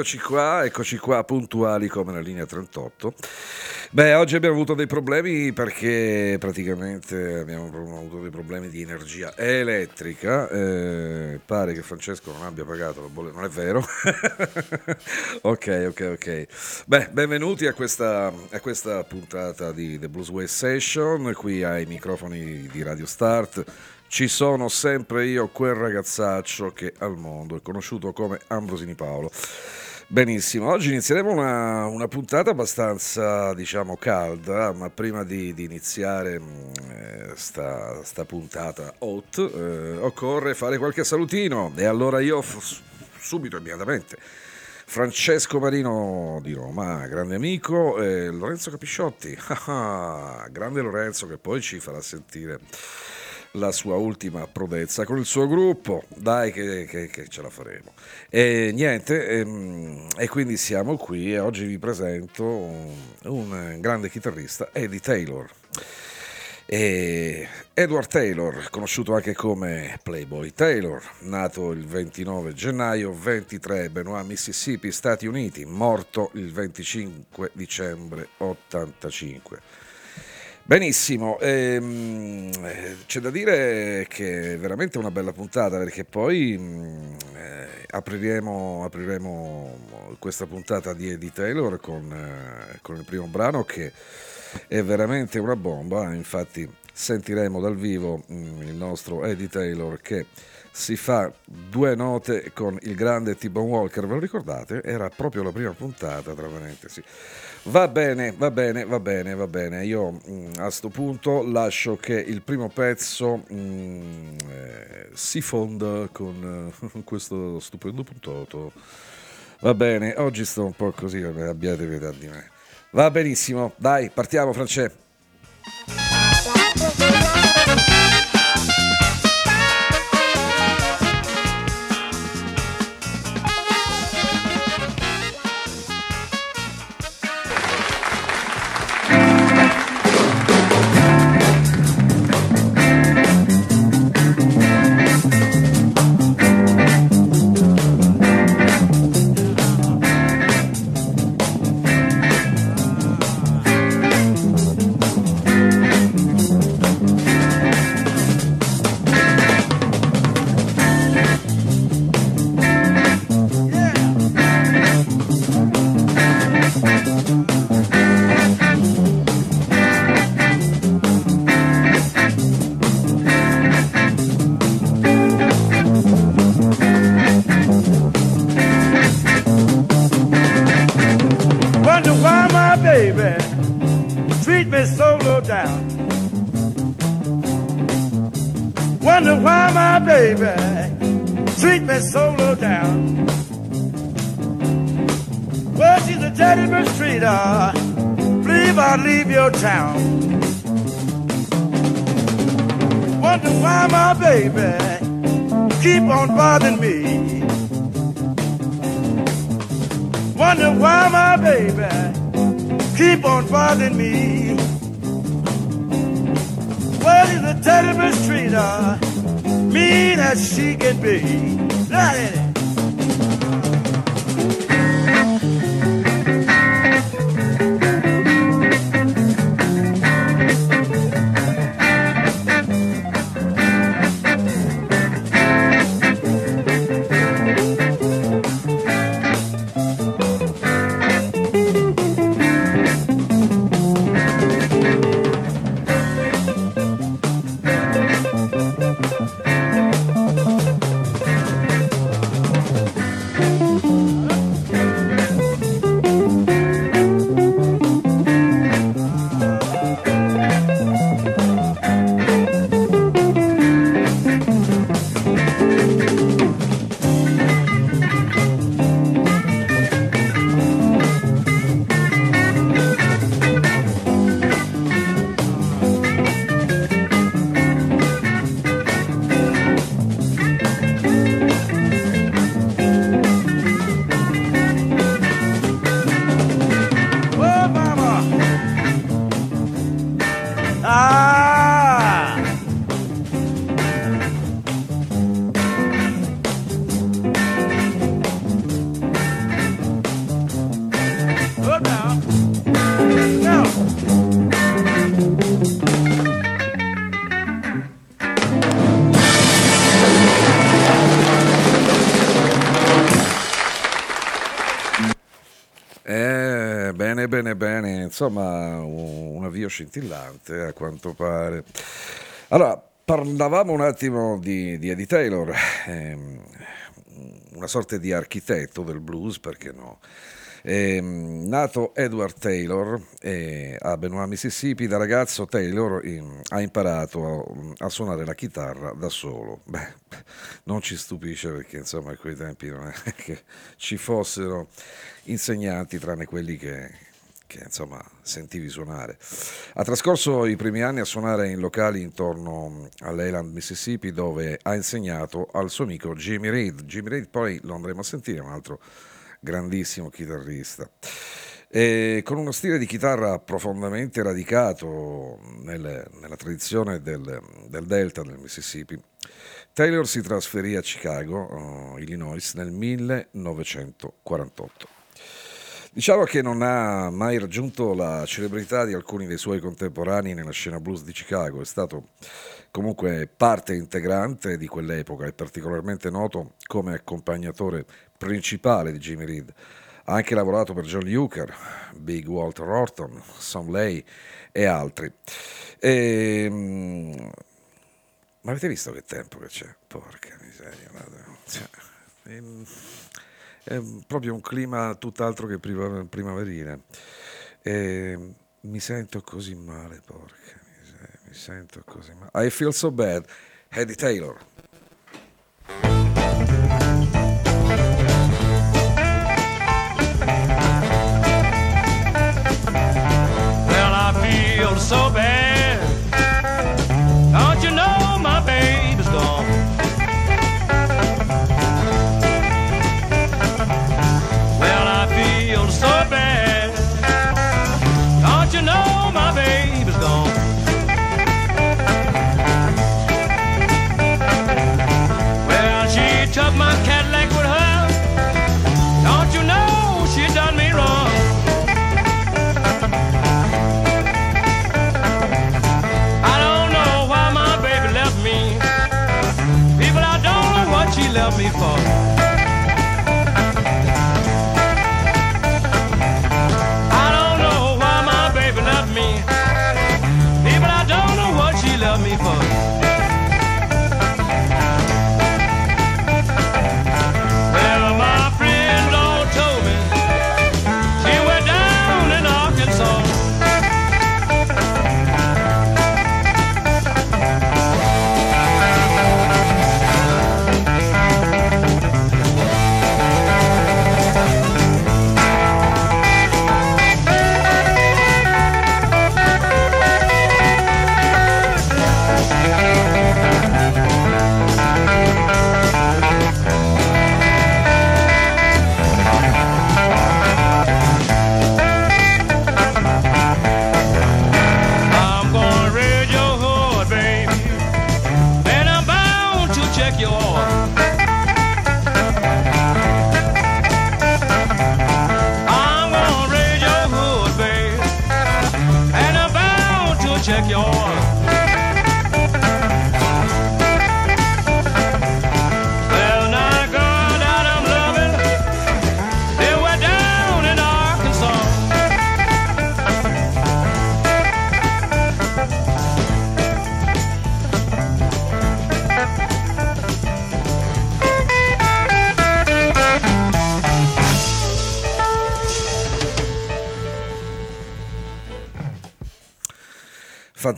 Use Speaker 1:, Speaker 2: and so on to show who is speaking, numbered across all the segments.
Speaker 1: eccoci qua, eccoci qua puntuali come la linea 38. Beh, oggi abbiamo avuto dei problemi perché praticamente abbiamo avuto dei problemi di energia elettrica. Eh, pare che Francesco non abbia pagato la bolletta, non è vero? ok, ok, ok. Beh, benvenuti a questa, a questa puntata di The Blues Way Session, qui ai microfoni di Radio Start ci sono sempre io, quel ragazzaccio che al mondo è conosciuto come Ambrosini Paolo. Benissimo, oggi inizieremo una, una puntata abbastanza, diciamo, calda, ma prima di, di iniziare mm, eh, sta, sta, puntata hot eh, occorre fare qualche salutino. E allora io f- subito, immediatamente, Francesco Marino di Roma, grande amico, e Lorenzo Capisciotti, grande Lorenzo che poi ci farà sentire la sua ultima prodezza con il suo gruppo. Dai che, che, che ce la faremo. E niente, e, ehm, e, quindi siamo qui e oggi vi presento un, un grande chitarrista, Eddie Taylor. E Edward Taylor, conosciuto anche come Playboy Taylor, nato il 29 gennaio 23 Benoit, Mississippi, Stati Uniti, morto il 25 dicembre 85. Benissimo, ehm, c'è da dire che è veramente una bella puntata perché poi mm, eh, apriremo, apriremo, questa puntata di Eddie Taylor con, eh, con, il primo brano che è veramente una bomba, infatti sentiremo dal vivo mm, il nostro Eddie Taylor che si fa due note con il grande T-Bone Walker, ve lo ricordate? Era proprio la prima puntata, tra parentesi. Va bene, va bene, va bene, va bene. Io mh, mm, a questo punto lascio che il primo pezzo mh, mm, eh, si fonda con eh, questo stupendo puntotto. Va bene, oggi sto un po' così, abbiate pietà di me. Va benissimo, dai, partiamo Francesco.
Speaker 2: your town. Wonder why my baby keep on bothering me. Wonder why my baby keep on bothering me. What is a terrible treater mean as she can be? Not
Speaker 1: insomma un, un avvio scintillante a quanto pare. Allora, parlavamo un attimo di, di Eddie Taylor, ehm, una sorta di architetto del blues, perché no? Eh, nato Edward Taylor eh, a Benoit, Mississippi, da ragazzo Taylor in, ha imparato a, a, suonare la chitarra da solo. Beh, non ci stupisce perché insomma a quei tempi non è che ci fossero insegnanti tranne quelli che, che insomma sentivi suonare. Ha trascorso i primi anni a suonare in locali intorno all'Eland, Mississippi, dove ha insegnato al suo amico Jimmy Reed. Jimmy Reed poi lo andremo a sentire, un altro grandissimo chitarrista. E con uno stile di chitarra profondamente radicato nelle, nella tradizione del, del, delta del Mississippi, Taylor si trasferì a Chicago, uh, Illinois, nel 1948. Diciamo che non ha mai raggiunto la celebrità di alcuni dei suoi contemporanei nella scena blues di Chicago, è stato comunque parte integrante di quell'epoca e particolarmente noto come accompagnatore principale di Jimmy Reed. Ha anche lavorato per John Luker, Big Walter Horton, Sam Lay e altri. E, ehm, ma avete visto che tempo che c'è? Porca miseria. Cioè, è proprio un clima tutt'altro che primaverile. E mi sento così male, porca miseria, mi sento così male. I feel so bad. Eddie Taylor.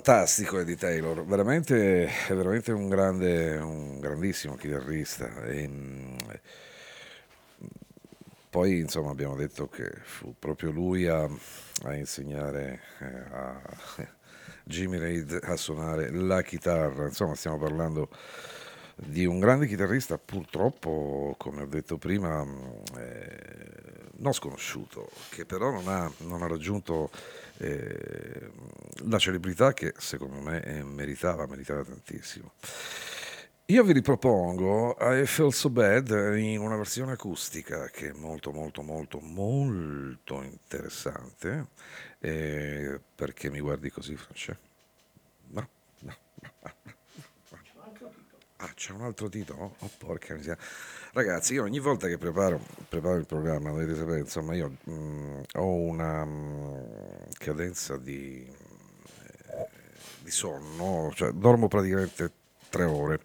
Speaker 1: Fantastico Eddie Taylor, veramente, veramente un grande, un grandissimo chitarrista. E, mm, poi insomma abbiamo detto che fu proprio lui a, a insegnare eh, a Jimmy Reid a suonare la chitarra, insomma stiamo parlando di un grande chitarrista purtroppo, come ho detto prima, mh, eh, non sconosciuto, che però non ha, non ha raggiunto eh, la celebrità che secondo me eh, meritava, meritava tantissimo. Io vi ripropongo I Feel So Bad in una versione acustica che è molto molto molto molto interessante eh, perché mi guardi così no, no, no, no. Ah, c'è un altro titolo? Oh, porca miseria. Ragazzi, io ogni volta che preparo, preparo il programma, dovete sapere, insomma, io mh, mm, ho una mh, mm, cadenza di, eh, di sonno, cioè dormo praticamente tre ore.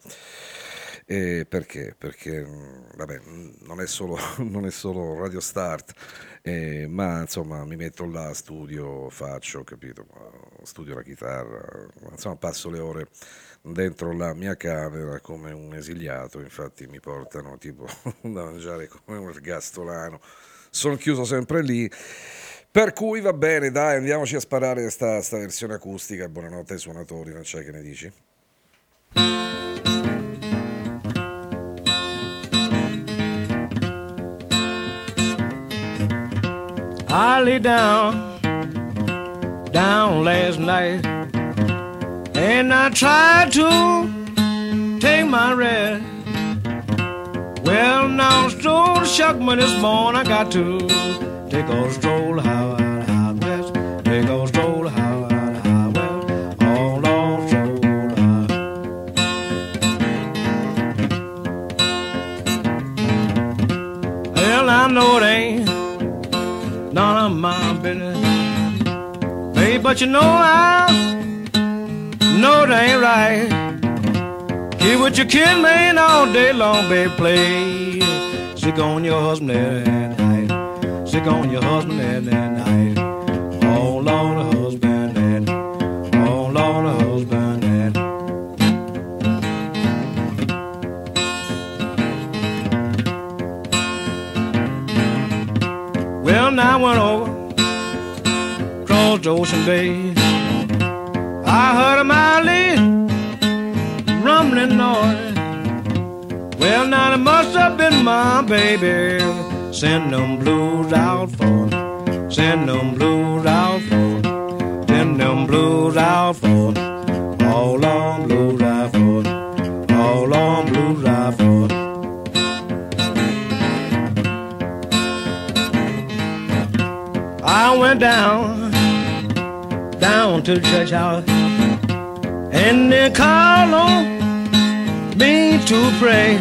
Speaker 1: E perché? Perché vabbè, non, è solo, non è solo Radio Start, eh, ma insomma mi metto là, studio, faccio, capito? Studio la chitarra, insomma passo le ore dentro la mia camera come un esiliato, infatti mi portano tipo da mangiare come un ergastolano, sono chiuso sempre lì. Per cui va bene, dai, andiamoci a sparare sta, sta versione acustica. Buonanotte ai suonatori, non c'è che ne dici? I lay down, down last night, and I tried to take my rest. Well, now stroll shock me this morning. I got to take a stroll out, out west, take a stroll my. Hey, but you know I know it ain't right. Get with your kid, man, all day long, baby, play. Sick on your husband at night. Sick on your husband at night. All on the Now I went over across the ocean bay. I heard a mighty rumbling noise. Well, now it must have been my baby. Send them blues out for, send them blues out for, send them blues out for, down, down to the church house, and they call on me to pray.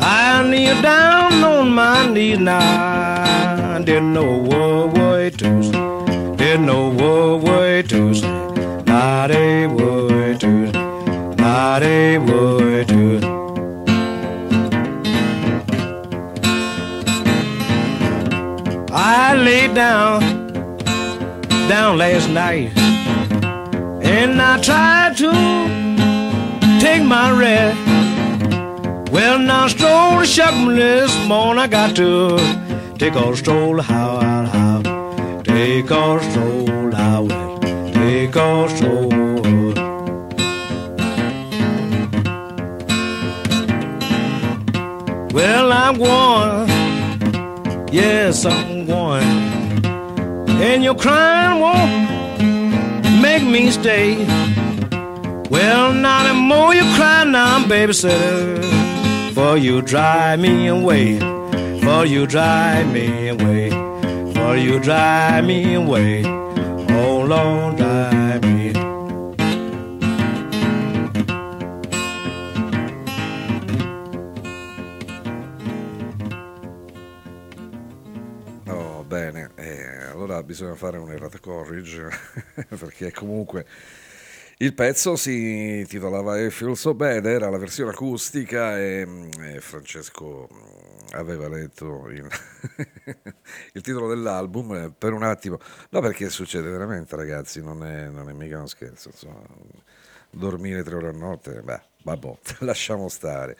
Speaker 1: I kneel down on my knees now. Know what way to say. Know what way to say. Not a word to. Not a word to down, down last night, and I tried to take my rest. Well, now stroll shook me this morning. I got to take a stroll how out how take a stroll out take a stroll. Well, I'm going, yes, I'm going, and your crying won't make me stay. Well, not the more you cry now, babysitter for you drive me away, for you drive me away, for you drive me away, oh Lord, bisogna fare un errata corrige perché comunque il pezzo si intitolava I Feel So Bad, era la versione acustica e, mm, e Francesco mm, aveva letto il, il titolo dell'album eh, per un attimo. No, perché succede veramente, ragazzi, non è, non è mica uno scherzo. Insomma, dormire tre ore a notte, beh, vabbè, lasciamo stare.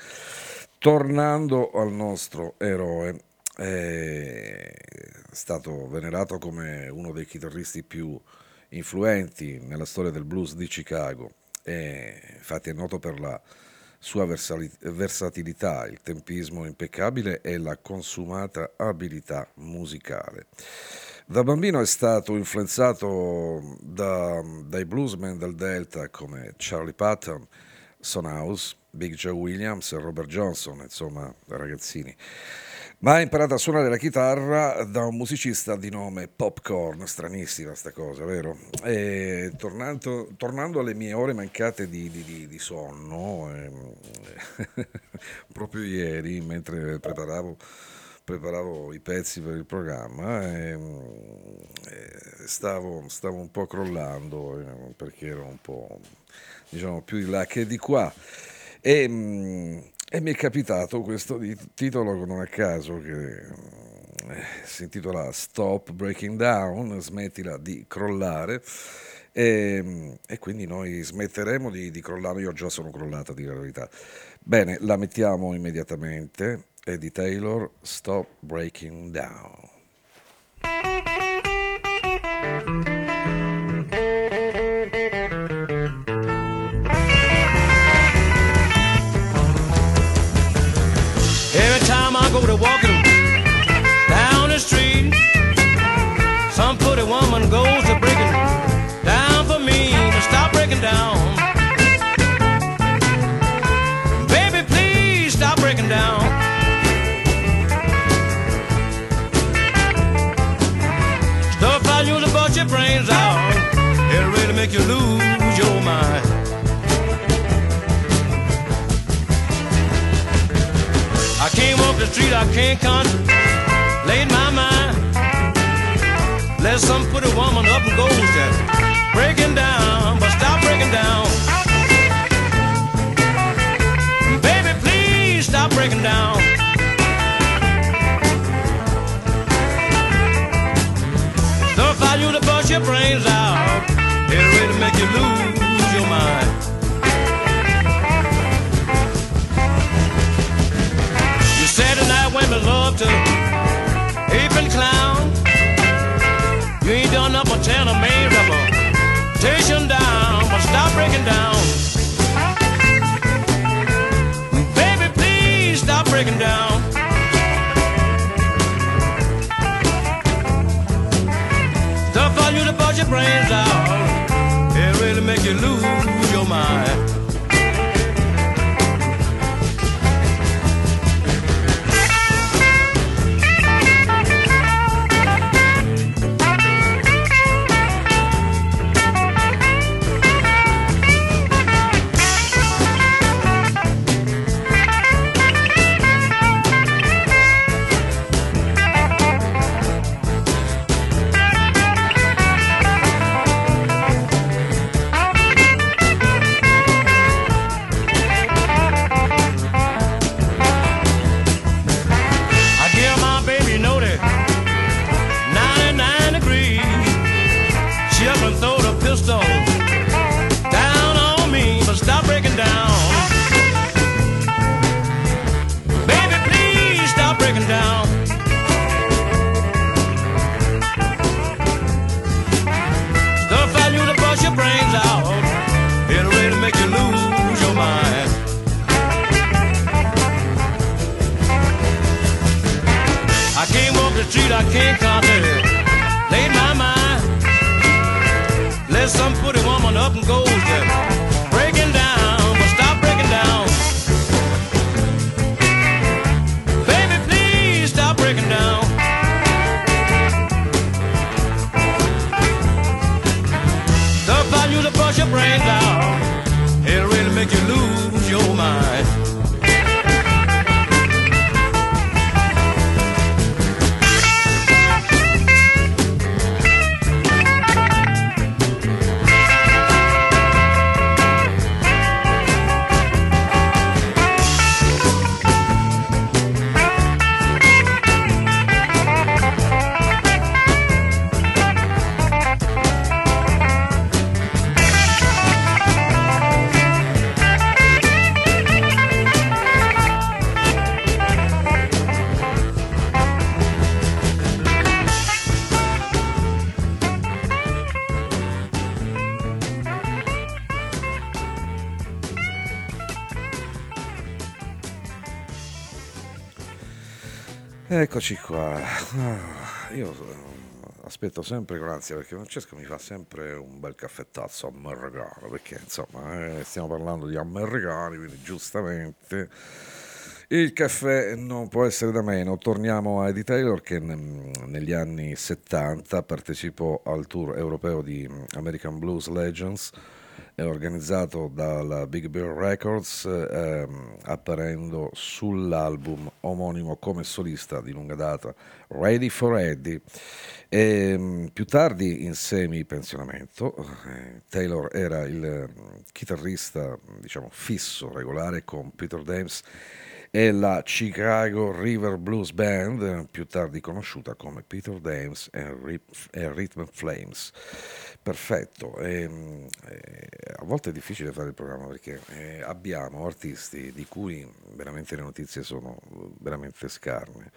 Speaker 1: Tornando al nostro eroe, è stato venerato come uno dei chitarristi più influenti nella storia del blues di Chicago e infatti è noto per la sua versatilità, il tempismo impeccabile e la consumata abilità musicale. Da bambino è stato influenzato da, dai bluesmen del Delta come Charlie Patton, Son House, Big Joe Williams e Robert Johnson, insomma, ragazzini. Ma ha imparato a suonare la chitarra da un musicista di nome Popcorn, stranissima sta cosa, vero? Tornando, tornando alle mie ore mancate di, di, di, di sonno, eh, proprio ieri mentre preparavo, preparavo, i pezzi per il programma, eh, stavo, stavo, un po' crollando eh, perché ero un po' diciamo più di là che di qua. E, e mi è capitato questo titolo non a caso che eh, si intitola Stop Breaking Down, smettila di crollare. E, e quindi noi smetteremo di, di, crollare, io già sono crollata di verità. Bene, la mettiamo immediatamente, di Taylor, Stop Breaking Down.
Speaker 3: Go to walking down the street. Some pretty woman goes to breaking down for me to stop breaking down. Baby, please stop breaking down. Stuff I use to bust your brains out. It'll really make you lose street, I can't concentrate my mind. Let some a woman up and goes that breaking down, but stop breaking down. Baby, please stop breaking down. Don't find you to bust your brains out. It'll really make you lose women love to clown. You ain't done up a ten of main reputation down, but stop breaking down. Baby, please stop breaking down. Stuff on you to bust your brains out. It really make you lose your mind.
Speaker 1: Eccoci qua. Ah, io aspetto sempre con ansia perché Francesco mi fa sempre un bel caffettazzo americano perché insomma eh, stiamo parlando di americani quindi giustamente Il caffè non può essere da meno. Torniamo a Eddie Taylor che negli anni 70 partecipò al tour europeo di American Blues Legends organizzato dalla Big Bear Records ehm, apparendo sull'album omonimo come solista di lunga data Ready for Eddie. E, ehm, più tardi in semi pensionamento eh, Taylor era il chitarrista diciamo fisso regolare con Peter Dames e la Chicago River Blues Band, più tardi conosciuta come Peter Dames e Rhythm Flames. Perfetto, e, ehm, eh, a volte è difficile fare il programma perché eh, abbiamo artisti di cui veramente le notizie sono veramente scarne,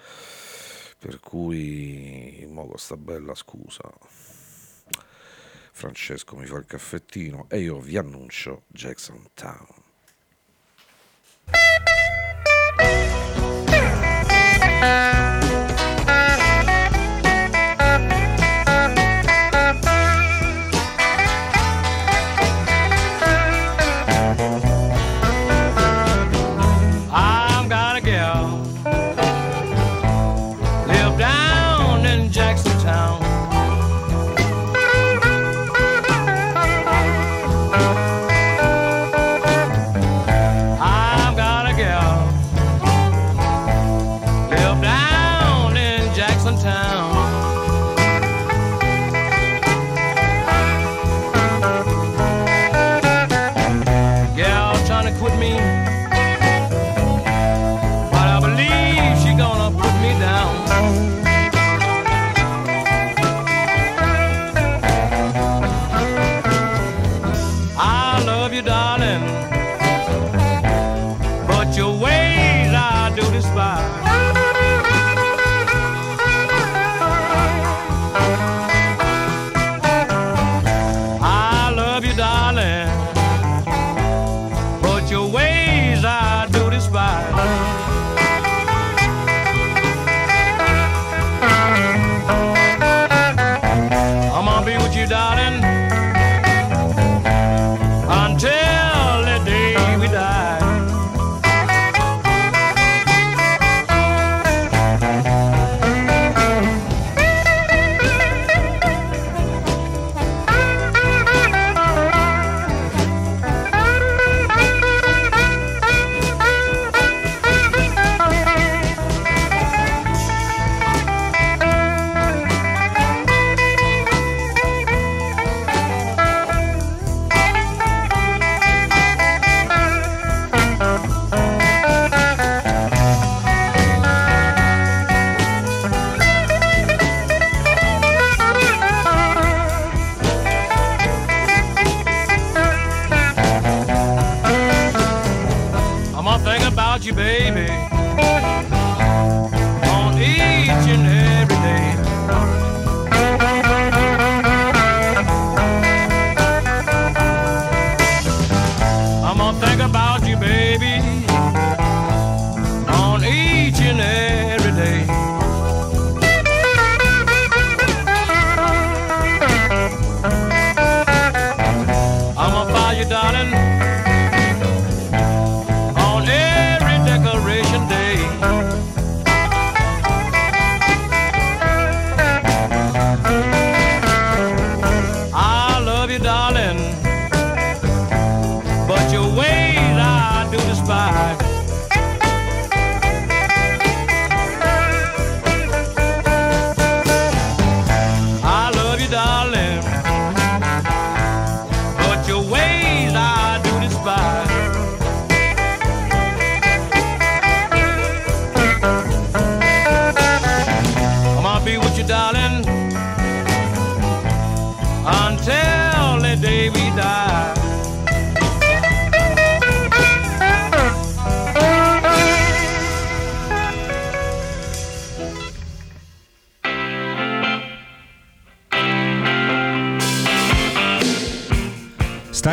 Speaker 1: per cui mo sta bella scusa Francesco mi fa il caffettino e io vi annuncio Jackson Town.
Speaker 3: Música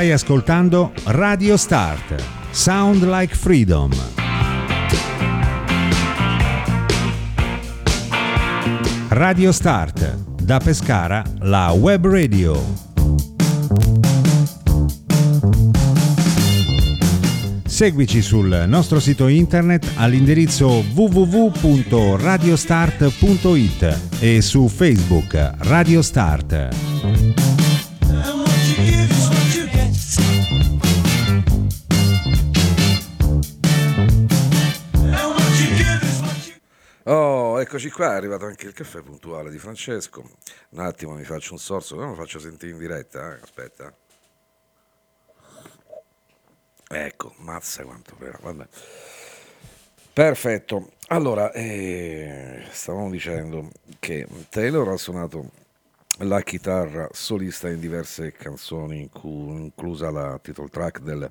Speaker 3: Stai ascoltando Radio Start. Sound like freedom. Radio Start. Da Pescara, la web radio.
Speaker 4: Seguici sul nostro sito internet all'indirizzo www.radiostart.it e su Facebook Radio Start.
Speaker 1: Eccoci qua, è arrivato anche il caffè puntuale di Francesco. Un attimo, mi faccio un sorso, non lo faccio sentire in diretta, eh? aspetta. Ecco, mazza quanto però, vabbè. Perfetto. Allora, eh, stavamo dicendo che Taylor ha suonato la chitarra solista in diverse canzoni, inclusa la title track del-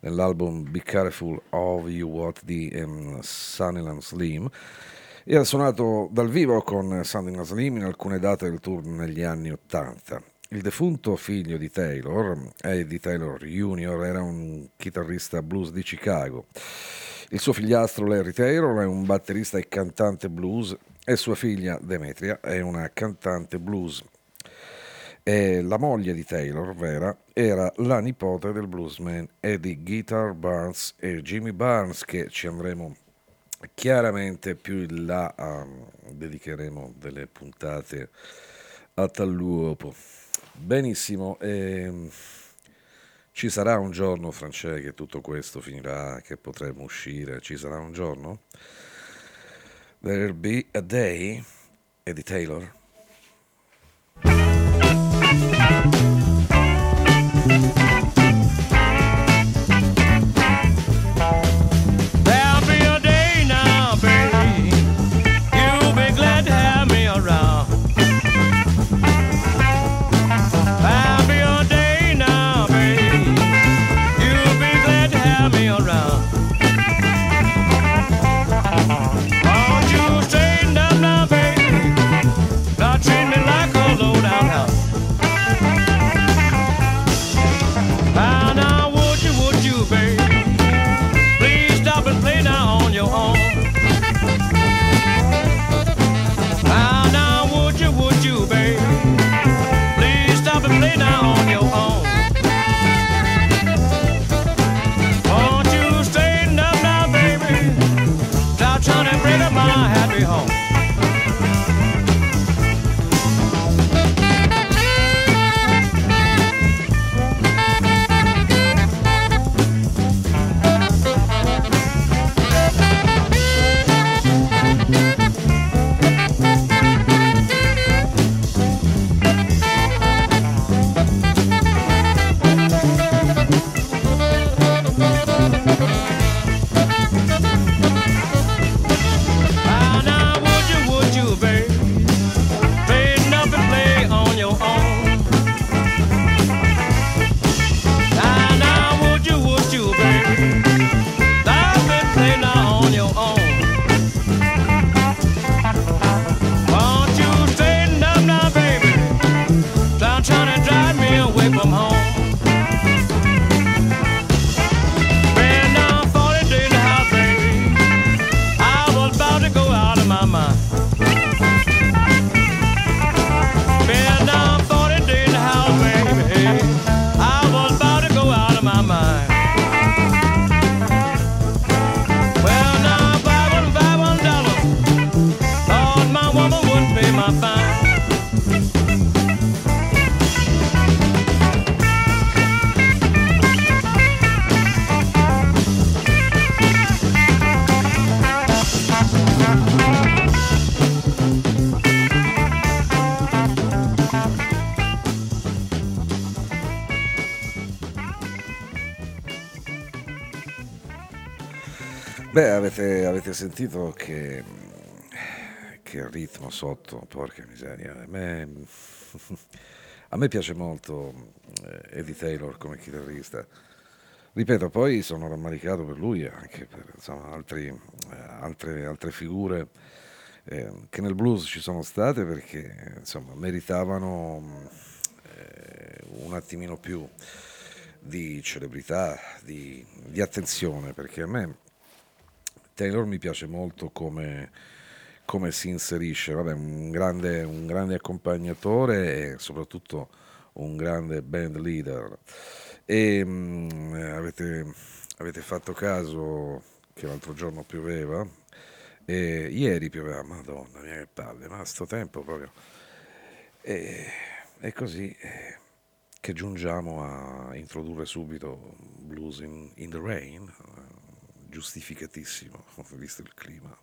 Speaker 1: dell'album Be Careful of You What di um, Sunnyland Slim e ha suonato dal vivo con Sunnyland Slim in alcune date del tour negli anni Ottanta. Il defunto figlio di Taylor, Eddie Taylor Jr., era un chitarrista blues di Chicago. Il suo figliastro Larry Taylor è un batterista e cantante blues e sua figlia Demetria è una cantante blues. E la moglie di Taylor, Vera, era la nipote del bluesman Eddie Guitar Barnes e Jimmy Barnes che ci andremo chiaramente più in là um, dedicheremo delle puntate a tal luogo. Benissimo, ehm, ci sarà un giorno, France, che tutto questo finirà, che potremo uscire, ci sarà un giorno? There'll be a day, Eddie Taylor. Avete, avete sentito che, che ritmo sotto, porca miseria. A me, a me piace molto eh, Eddie Taylor come chitarrista. Ripeto, poi sono rammaricato per lui e anche per insomma, altri, eh, altre, altre figure eh, che nel blues ci sono state perché insomma, meritavano eh, un attimino più di celebrità, di, di attenzione, perché a me Taylor mi piace molto come, come si inserisce, Vabbè, un, grande, un grande accompagnatore e soprattutto un grande band leader. E, mh, avete, avete fatto caso che l'altro giorno pioveva? E ieri pioveva, madonna mia che palle, ma sto tempo proprio. E, e così eh, che giungiamo a introdurre subito Blues in, in the Rain, giustificatissimo, visto il clima.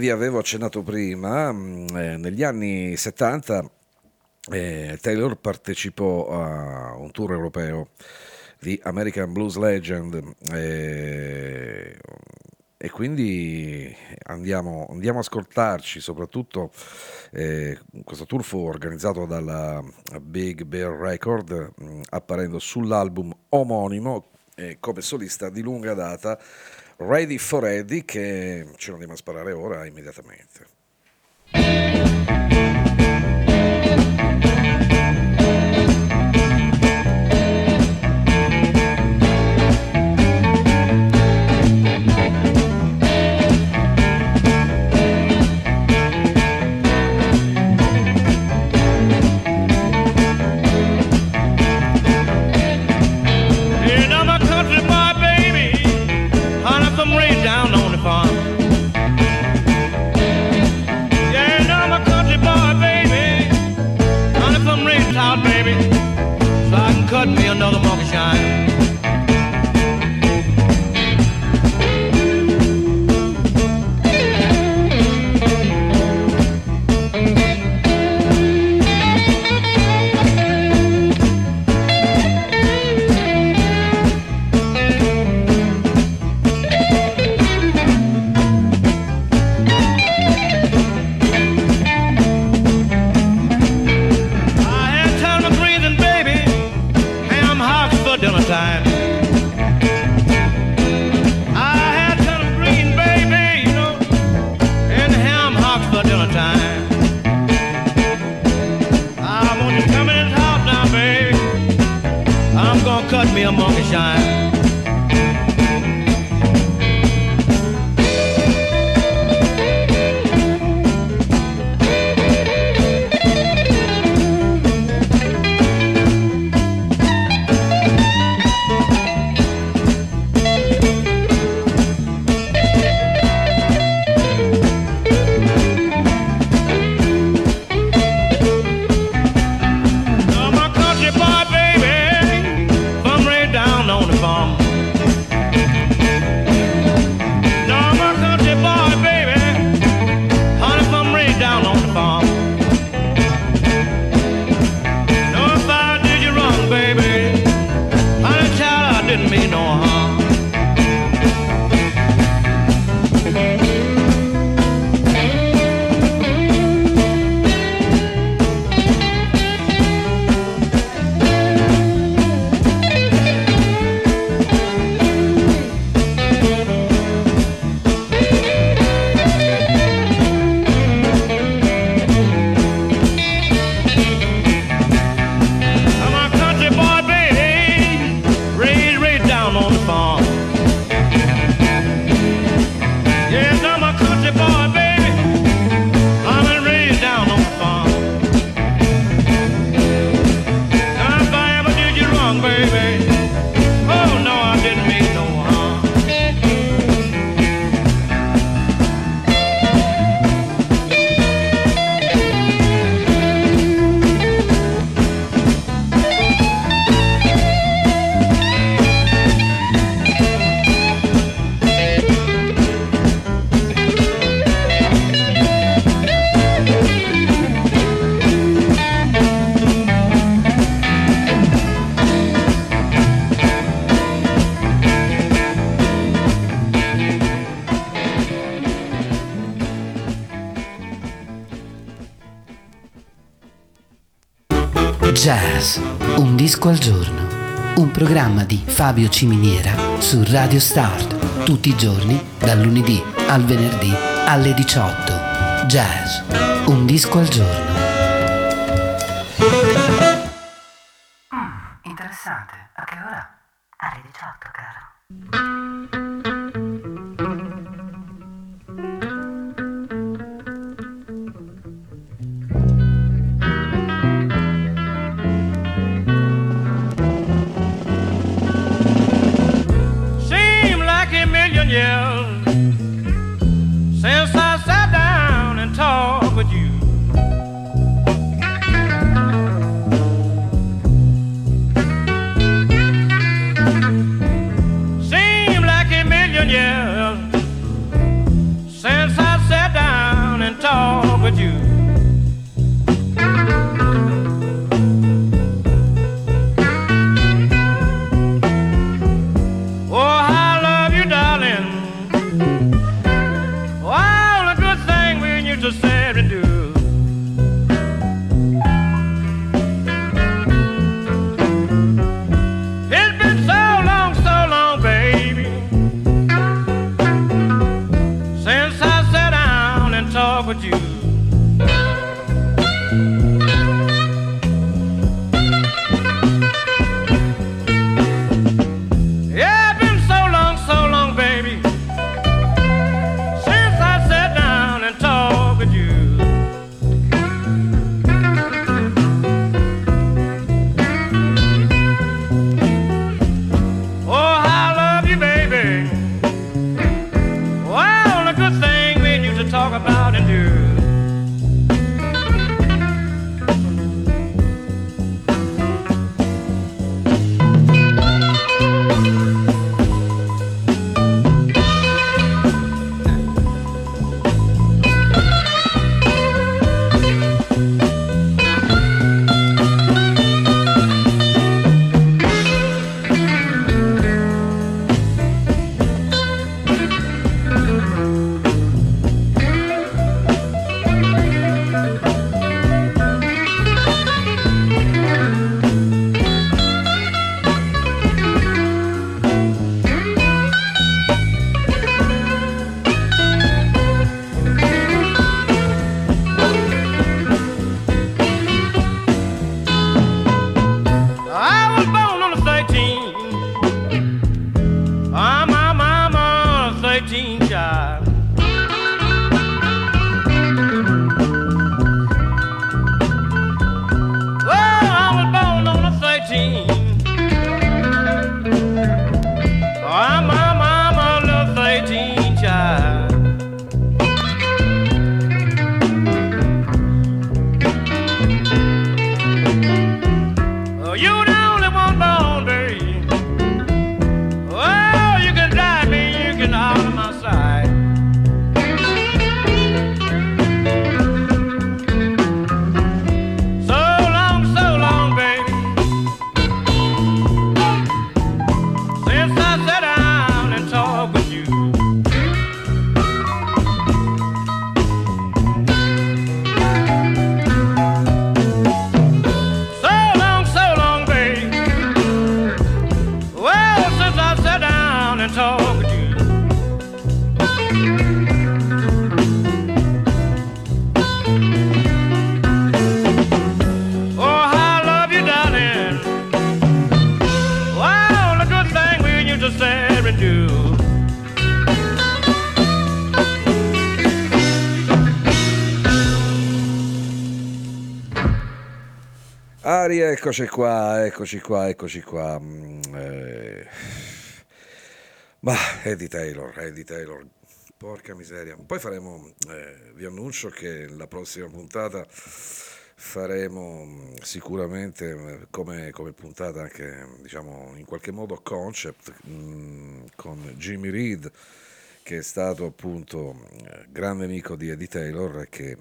Speaker 1: Vi avevo accennato prima, mm, eh, negli anni 70 eh, Taylor partecipò a un tour europeo di American Blues Legend eh, e quindi andiamo, andiamo a ascoltarci soprattutto eh, questo tour fu organizzato dalla Big Bear Record mm, apparendo sull'album omonimo eh, come solista di lunga data Ready for Eddie che ce lo andiamo a sparare ora immediatamente.
Speaker 5: Jazz, un disco al giorno, un programma di Fabio Ciminiera su Radio Start, tutti i giorni dal lunedì al venerdì alle 18. Jazz, un disco al giorno.
Speaker 1: Eccoci qua, eccoci qua, eccoci qua. Mm, eh. Ma Eddie Taylor, Eddie Taylor, porca miseria. Poi faremo, eh, vi annuncio che la prossima puntata faremo mm, sicuramente eh, come, come puntata anche, diciamo, in qualche modo concept mm, con Jimmy Reed che è stato appunto eh, grande amico di Eddie Taylor che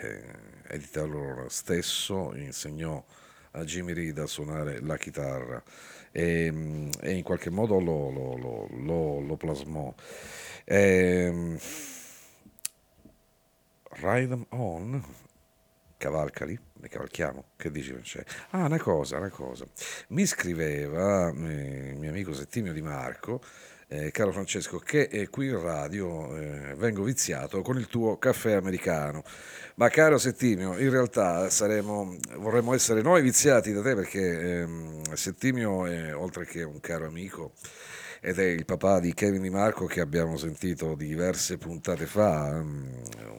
Speaker 1: eh, Eddie Taylor stesso insegnò a Jimmy Reed a suonare la chitarra e, e in qualche modo lo, lo, lo, lo, plasmò. E, ehm, Ride them on, cavalcali, ne cavalchiamo, che dici Francesco? Ah, una cosa, una cosa, mi scriveva eh, mio amico Settimio Di Marco, eh, caro Francesco, che eh, qui in radio eh, vengo viziato con il tuo caffè americano. Ma caro Settimio, in realtà saremo, vorremmo essere noi viziati da te perché ehm, Settimio è oltre che un caro amico ed è il papà di Kevin Di Marco che abbiamo sentito diverse puntate fa, um,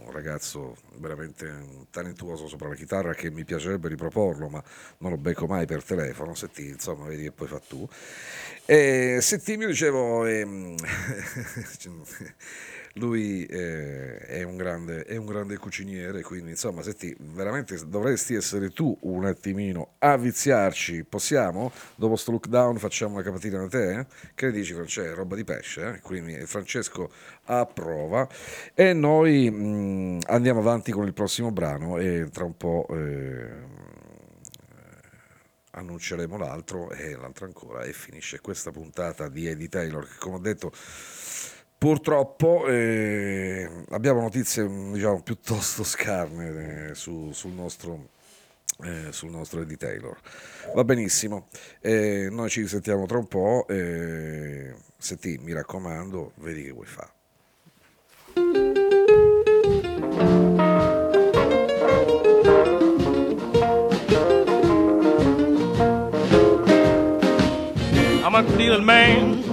Speaker 1: un ragazzo veramente talentuoso sopra la chitarra che mi piacerebbe riproporlo ma non lo becco mai per telefono, Setti, insomma vedi che poi fa tu. E Settimio dicevo... Ehm, lui eh, è, un grande, è, un grande, cuciniere, quindi insomma, senti, veramente dovresti essere tu un attimino a viziarci. Possiamo? Dopo sto lockdown facciamo una capatina da te? Eh? Che dici, Francesco? Roba di pesce, eh? quindi Francesco approva e noi mh, mm, andiamo avanti con il prossimo brano e tra un po' eh, annunceremo l'altro e l'altro ancora e finisce questa puntata di Eddie Taylor che come ho detto Purtroppo eh, abbiamo notizie diciamo, piuttosto scarne eh, su, sul nostro eh, sul nostro Eddie Taylor. Va benissimo, eh, noi ci sentiamo tra un po'. Eh, senti, mi raccomando, vedi che vuoi fare.
Speaker 3: I'm a dealing man,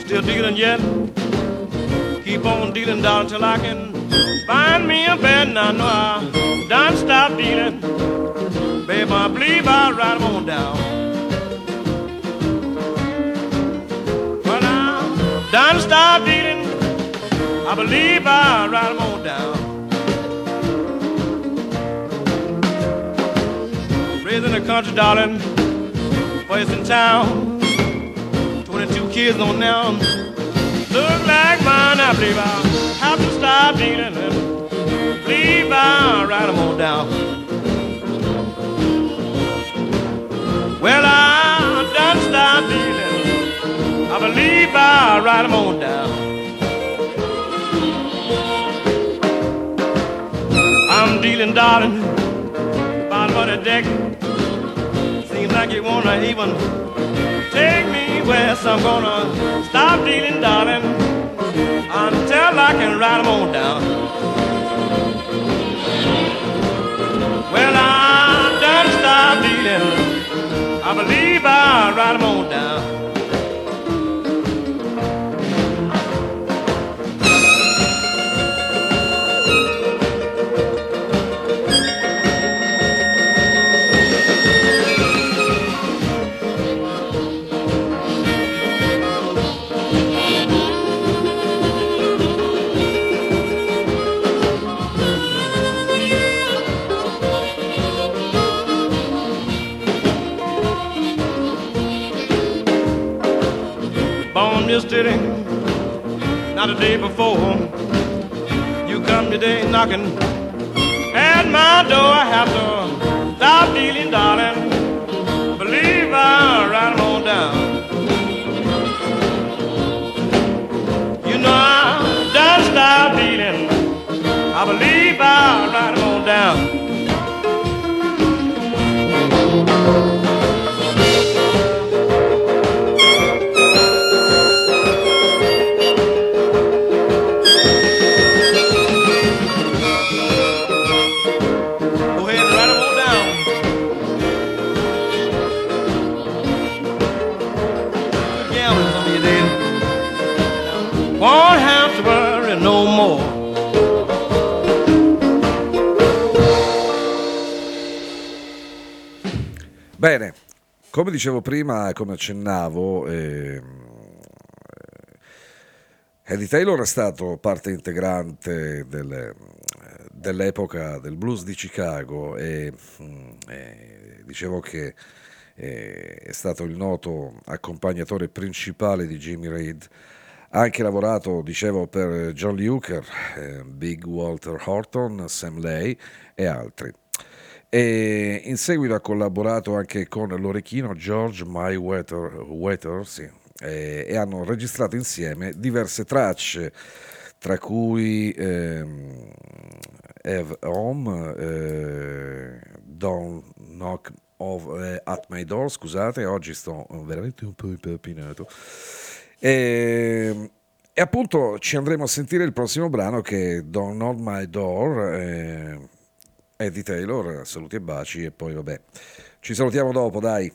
Speaker 3: still dealing yet. Keep on dealing, darling, till I can find me a bed. I know I done stop dealing. Baby, I believe I'll ride on down. When I done stop dealing, I believe I'll ride on down. Raised in the country, darling, first in town. 22 kids on now look like mine, I believe I'll have to stop dealing and believe I'll write them on down. Well, I done stop dealing. I believe I'll write them on down. I'm dealing, darling, bottom of the deck. Seems like you wanna even west. I'm gonna stop dealing, darling, until I can ride them on down. Well, I done stop dealing. I believe I'll ride them on down. Yesterday, not a day before. You come today knocking at my door. I have to stop dealing, darling. Believe I'll ride on down. You know I done stop dealing. I believe I'll ride on down.
Speaker 1: Dicevo prima, come accennavo, ehm, Eddie Taylor è stato parte integrante del- dell'epoca del blues di Chicago e, mm, e dicevo che eh, è stato il noto accompagnatore principale di Jimmy Reed. Ha anche lavorato, dicevo, per John Hooker, eh, Big Walter Horton, Sam Lay e altri. E in seguito ha collaborato anche con l'orecchino George Mayweather sì, e, e hanno registrato insieme diverse tracce, tra cui ehm, Have Home, eh, Don't Knock of- eh, at My Door, scusate, oggi sto veramente un po' impeppinato. E, e appunto ci andremo a sentire il prossimo brano che è Don't Knock My Door, eh, Eddie Taylor, saluti e baci e poi vabbè, ci salutiamo dopo, dai.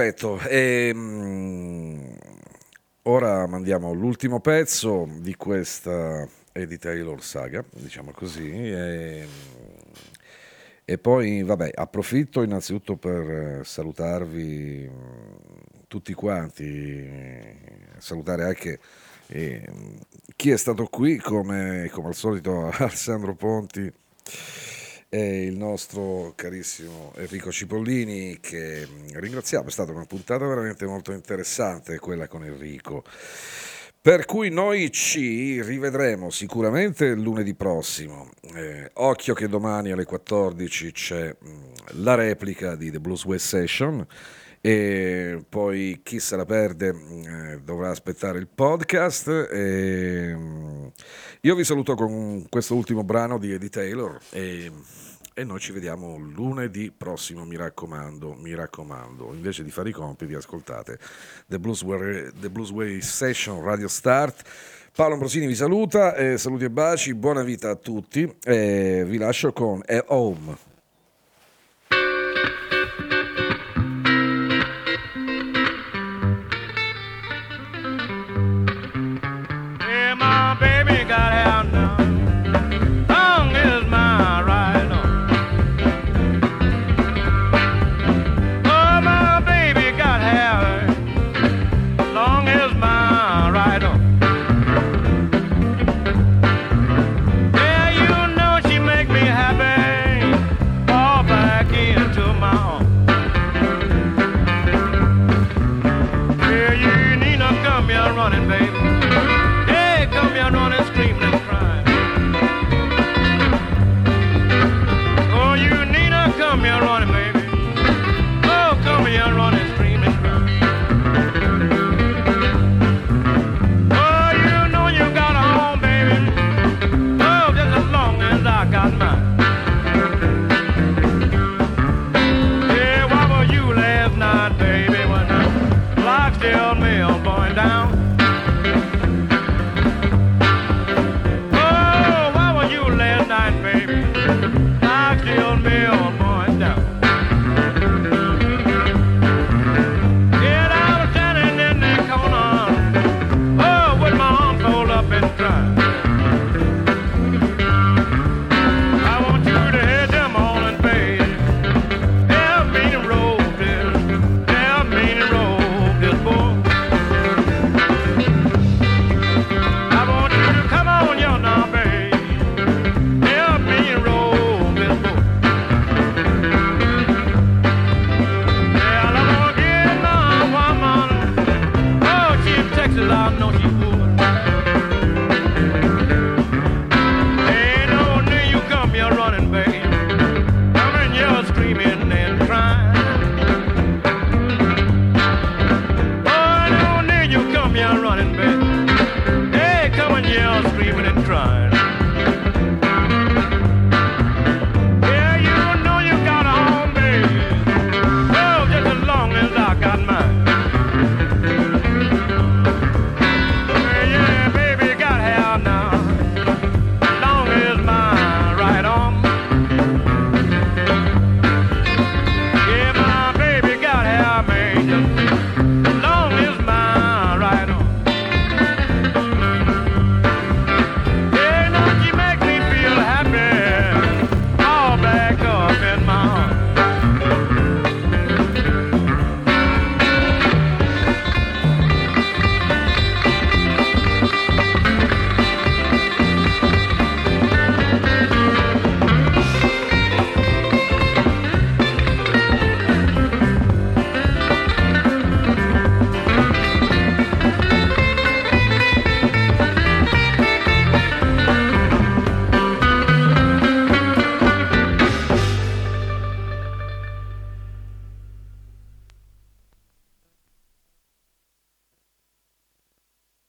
Speaker 1: Perfetto. ehm, ora mandiamo l'ultimo pezzo di questa Eddie Taylor saga, diciamo così. E, e poi, vabbè, approfitto innanzitutto per eh, salutarvi mh, tutti quanti, eh, salutare anche eh, chi è stato qui, come, come al solito Alessandro Ponti e il nostro carissimo Enrico Cipollini che mh, ringraziamo, è stata una puntata veramente molto interessante quella con Enrico. Per cui noi ci rivedremo sicuramente lunedì prossimo. Eh, occhio che domani alle 14 c'è mh, la replica di The Blues West Session e poi chi se la perde mh, eh, dovrà aspettare il podcast. E, mh, io vi saluto con questo ultimo brano di Eddie Taylor e, e noi ci vediamo lunedì prossimo, mi raccomando, mi raccomando. Invece di fare i compiti, ascoltate The Blues, Way- The Blues Way Session Radio Start
Speaker 3: Paolo Ambrosini vi saluta, eh, saluti e baci, buona vita a tutti. Eh, vi lascio con A Home.